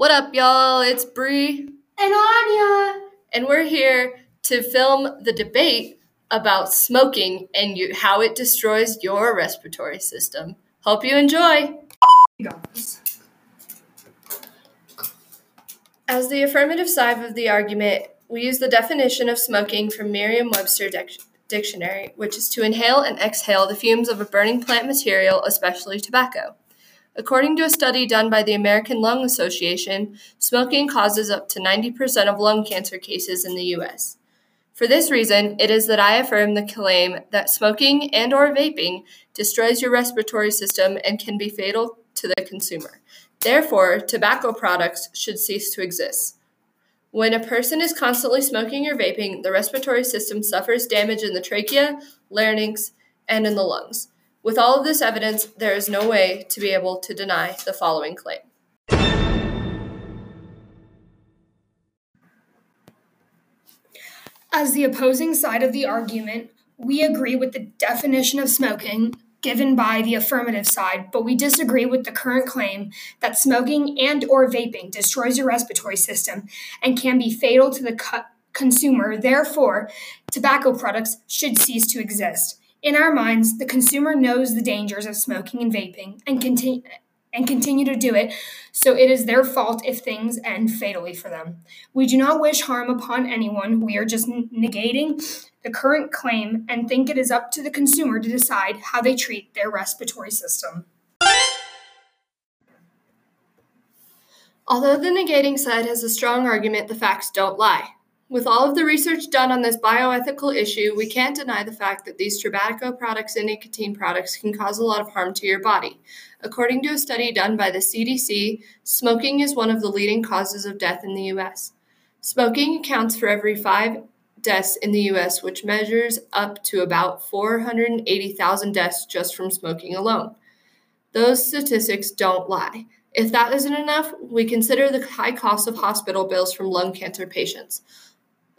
What up, y'all? It's Bree and Anya, and we're here to film the debate about smoking and you, how it destroys your respiratory system. Hope you enjoy. As the affirmative side of the argument, we use the definition of smoking from Merriam-Webster Dic- Dictionary, which is to inhale and exhale the fumes of a burning plant material, especially tobacco. According to a study done by the American Lung Association, smoking causes up to 90% of lung cancer cases in the US. For this reason, it is that I affirm the claim that smoking and or vaping destroys your respiratory system and can be fatal to the consumer. Therefore, tobacco products should cease to exist. When a person is constantly smoking or vaping, the respiratory system suffers damage in the trachea, larynx, and in the lungs. With all of this evidence, there is no way to be able to deny the following claim. As the opposing side of the argument, we agree with the definition of smoking given by the affirmative side, but we disagree with the current claim that smoking and or vaping destroys your respiratory system and can be fatal to the co- consumer. Therefore, tobacco products should cease to exist. In our minds, the consumer knows the dangers of smoking and vaping and continue and continue to do it, so it is their fault if things end fatally for them. We do not wish harm upon anyone. We are just negating the current claim and think it is up to the consumer to decide how they treat their respiratory system. Although the negating side has a strong argument, the facts don't lie. With all of the research done on this bioethical issue, we can't deny the fact that these tobacco products and nicotine products can cause a lot of harm to your body. According to a study done by the CDC, smoking is one of the leading causes of death in the U.S. Smoking accounts for every five deaths in the U.S., which measures up to about 480,000 deaths just from smoking alone. Those statistics don't lie. If that isn't enough, we consider the high cost of hospital bills from lung cancer patients.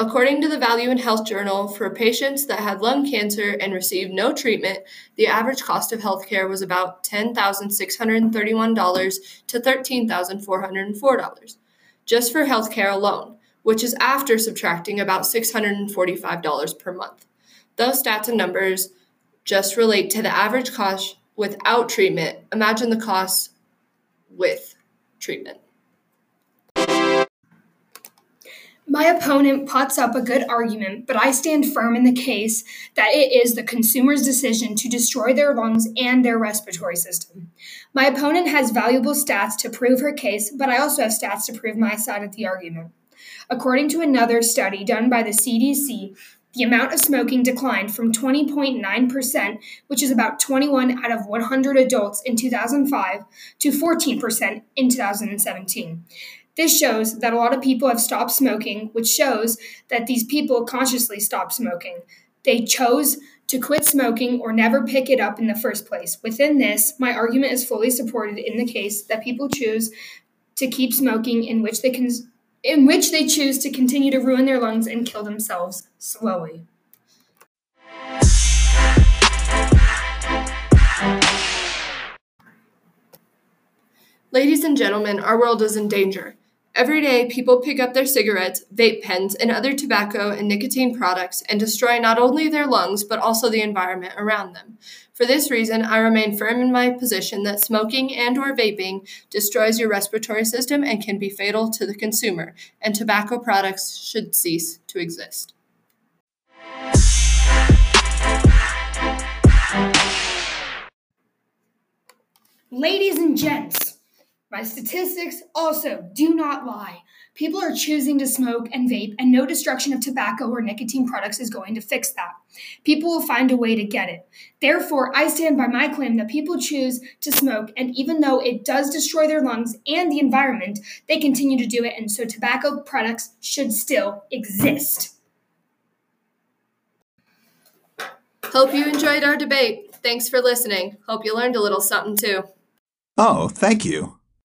According to the Value in Health Journal, for patients that had lung cancer and received no treatment, the average cost of healthcare was about $10,631 to $13,404 just for healthcare alone, which is after subtracting about $645 per month. Those stats and numbers just relate to the average cost without treatment. Imagine the costs with treatment. My opponent puts up a good argument, but I stand firm in the case that it is the consumer's decision to destroy their lungs and their respiratory system. My opponent has valuable stats to prove her case, but I also have stats to prove my side of the argument. According to another study done by the CDC, the amount of smoking declined from 20.9%, which is about 21 out of 100 adults in 2005, to 14% in 2017. This shows that a lot of people have stopped smoking, which shows that these people consciously stopped smoking. They chose to quit smoking or never pick it up in the first place. Within this, my argument is fully supported in the case that people choose to keep smoking in which they can in which they choose to continue to ruin their lungs and kill themselves slowly. Ladies and gentlemen, our world is in danger. Every day, people pick up their cigarettes, vape pens, and other tobacco and nicotine products and destroy not only their lungs but also the environment around them. For this reason, I remain firm in my position that smoking and or vaping destroys your respiratory system and can be fatal to the consumer, and tobacco products should cease to exist. Ladies and gents, my statistics also do not lie. People are choosing to smoke and vape, and no destruction of tobacco or nicotine products is going to fix that. People will find a way to get it. Therefore, I stand by my claim that people choose to smoke, and even though it does destroy their lungs and the environment, they continue to do it, and so tobacco products should still exist. Hope you enjoyed our debate. Thanks for listening. Hope you learned a little something too. Oh, thank you.